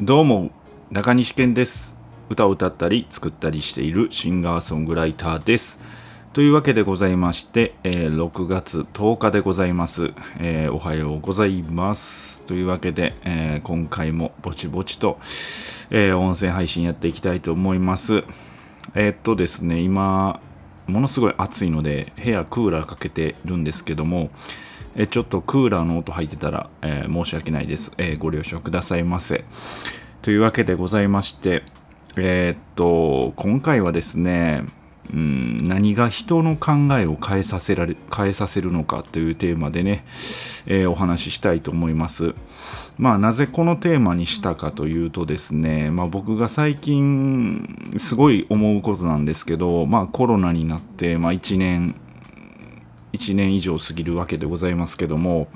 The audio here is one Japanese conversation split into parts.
どうも中西健です。歌を歌ったり作ったりしているシンガーソングライターです。というわけでございまして、えー6月10日でございます、えーおはようございます。というわけで、えー今回もぼちぼちと、えー音声配信やっていきたいと思います。えっとですね今ものすごい暑いので部屋クーラーかけてるんですけどもえちょっとクーラーの音入ってたら、えー申し訳ないです、えーご了承くださいませというわけでございましてえーっと今回はですねうん何が人の考えを変えさせられ変えさせるのかというテーマでね、えーお話ししたいと思います。まあなぜこのテーマにしたかというとですね、まあ、僕が最近すごい思うことなんですけど、まあ、コロナになって、まあ、1年1年以上過ぎるわけでございますけども、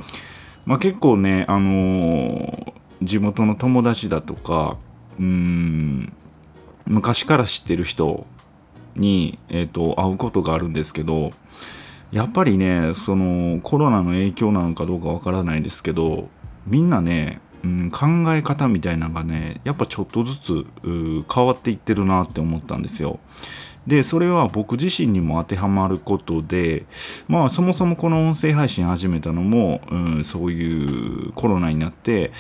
まあ、結構ね、あのー地元の友達だとかうん昔から知ってる人に、えー、と会うことがあるんですけどやっぱりねそのコロナの影響なのかどうかわからないですけどみんなね、うん、考え方みたいなのがねやっぱちょっとずつ変わっていってるなって思ったんですよ。でそれは僕自身にも当てはまることでまあそもそもこの音声配信始めたのも、うん、そういうコロナになって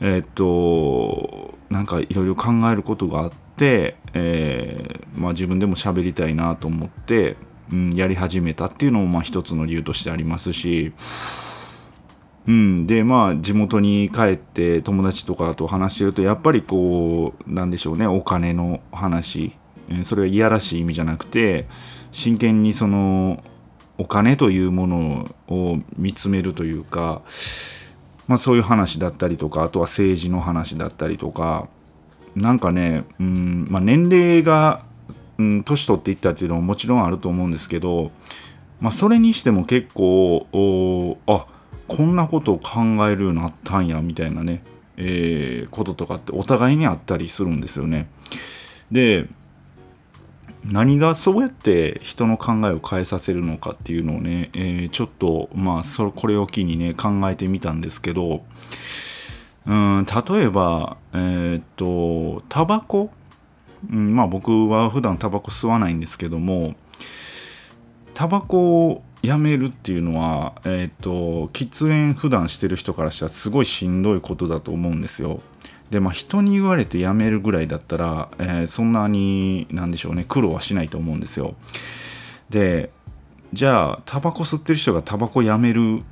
えーっとなんかいろいろ考えることがあって、えーまあ、自分でも喋りたいなと思って、うん、やり始めたっていうのもまあ一つの理由としてありますし、うん、でまあ地元に帰って友達とかと話してるとやっぱりこうなんでしょうねお金の話。それはいやらしい意味じゃなくて真剣にそのお金というものを見つめるというか、まあ、そういう話だったりとかあとは政治の話だったりとかなんかね、うんまあ、年齢が、うん、年取っていったっていうのももちろんあると思うんですけど、まあ、それにしても結構おあこんなことを考えるようになったんやみたいなね、えーこととかってお互いにあったりするんですよね。で何がそうやって人の考えを変えさせるのかっていうのをね、えーちょっとまあそれこれを機にね考えてみたんですけどうん例えばえーっとタバコ、うん、まあ僕は普段タバコ吸わないんですけどもタバコをやめるっていうのは、えーっと喫煙普段してる人からしたらすごいしんどいことだと思うんですよ。でまあ人に言われてやめるぐらいだったら、えーそんなになんでしょうね苦労はしないと思うんですよ。でじゃあタバコ吸ってる人がタバコやめる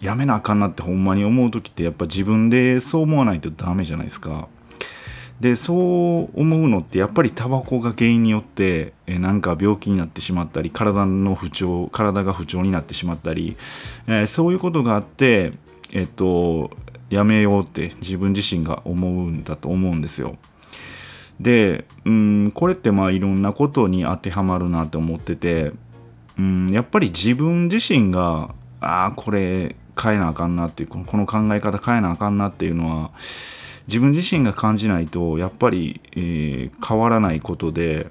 やめなあかんなってほんまに思う時ってやっぱ自分でそう思わないとダメじゃないですか。でそう思うのってやっぱりタバコが原因によってえなんか病気になってしまったり体の不調体が不調になってしまったり、えーそういうことがあってえっとやめようって自分自身が思うんだと思うんですよ。でうんこれってまあいろんなことに当てはまるなって思っててうんやっぱり自分自身がああこれ変えなあかんなっていうこの考え方変えなあかんなっていうのは自分自身が感じないとやっぱり、えー変わらないことで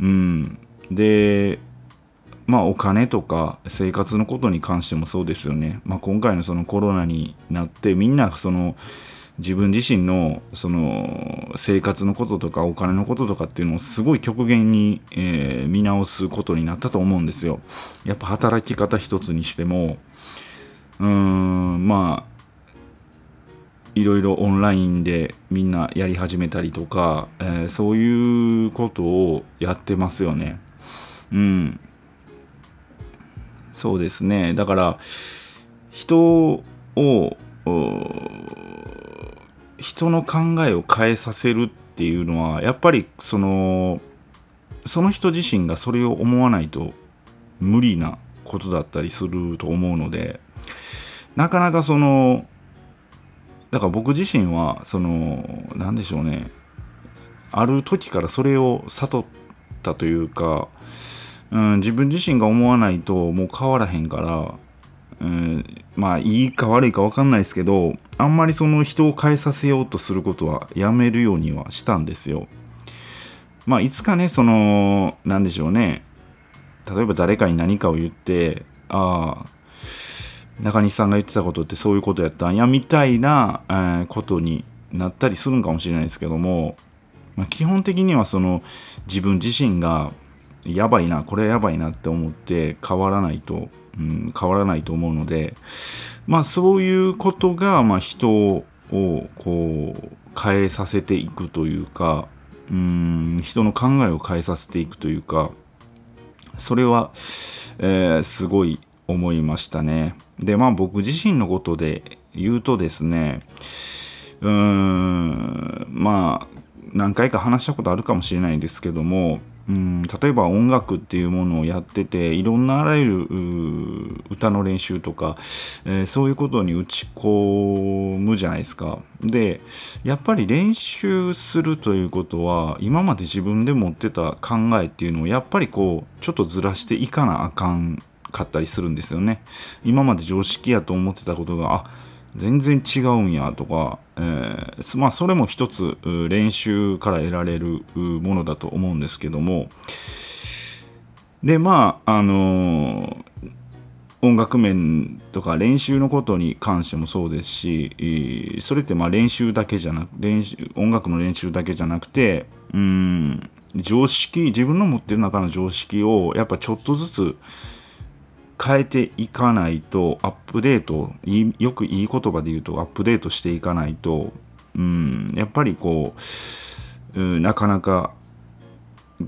うん。でまあお金とか生活のことに関してもそうですよね、まあ、今回のそのコロナになってみんなその自分自身のその生活のこととかお金のこととかっていうのをすごい極限に、えー見直すことになったと思うんですよ。やっぱ働き方一つにしても。うーんまあいろいろオンラインでみんなやり始めたりとか、えーそういうことをやってますよね。うん。そうですね。だから人を人の考えを変えさせるっていうのはやっぱりそのその人自身がそれを思わないと無理なことだったりすると思うのでなかなかそのだから僕自身はその何でしょうねある時からそれを悟ったというか、うん、自分自身が思わないともう変わらへんから、うん、まあいいか悪いか分かんないですけどあんまりその人を変えさせようとすることはやめるようにはしたんですよ。まあいつかねその何でしょうね例えば誰かに何かを言ってああ中西さんが言ってたことってそういうことやったんやみたいな、えーことになったりするんかもしれないですけども、まあ、基本的にはその自分自身がやばいなこれやばいなって思って変わらないと、うん、変わらないと思うのでまあそういうことがまあ人をこう変えさせていくというかうん人の考えを変えさせていくというかそれは、えー、すごい思いましたね。でまあ僕自身のことで言うとですねうーんまあ何回か話したことあるかもしれないんですけどもうん例えば音楽っていうものをやってていろんなあらゆる歌の練習とか、えー、そういうことに打ち込むじゃないですか。でやっぱり練習するということは今まで自分で持ってた考えっていうのをやっぱりこうちょっとずらしていかなあかんかったりするんですよね。今まで常識やと思ってたことがあ全然違うんやとか、えー、まあそれも一つ練習から得られるものだと思うんですけどもでまああのー、音楽面とか練習のことに関してもそうですしそれってまあ練習だけじゃなく練習音楽の練習だけじゃなくてうん常識自分の持ってる中の常識をやっぱちょっとずつ変えていかないとアップデートよくいい言葉で言うとアップデートしていかないとうんやっぱりこうなかなか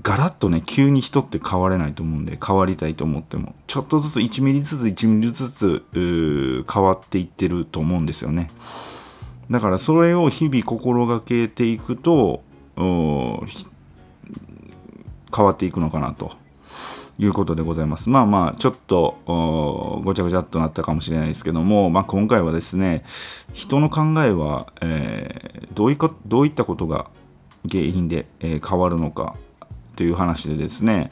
ガラッとね急に人って変われないと思うんで変わりたいと思ってもちょっとずつ1ミリずつ1ミリずつ変わっていってると思うんですよね。だからそれを日々心がけていくと変わっていくのかなと。いうことでございます。まあまあ、ちょっとごちゃごちゃっとなったかもしれないですけども、まあ、今回はですね、人の考えは、えー、どういかどういったことが原因で、えー、変わるのかという話でですね、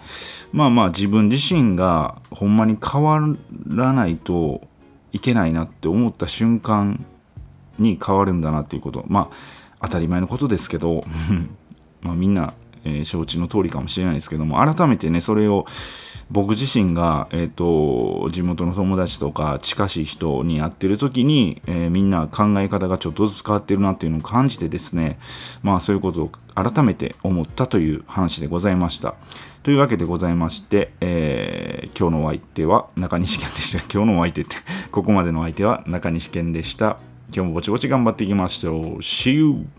まあまあ自分自身がほんまに変わらないといけないなって思った瞬間に変わるんだなっていうこと、まあ当たり前のことですけど、まあみんなえ、承知の通りかもしれないですけども改めてねそれを僕自身が、えーと、地元の友達とか近しい人に会ってる時に、えー、みんな考え方がちょっとずつ変わってるなっていうのを感じてですねまあそういうことを改めて思ったという話でございました。というわけでございまして、えー、今日のお相手は中西健でした。今日のお相手って、ここまでのお相手は中西健でした。今日もぼちぼち頑張っていきましょう。See you!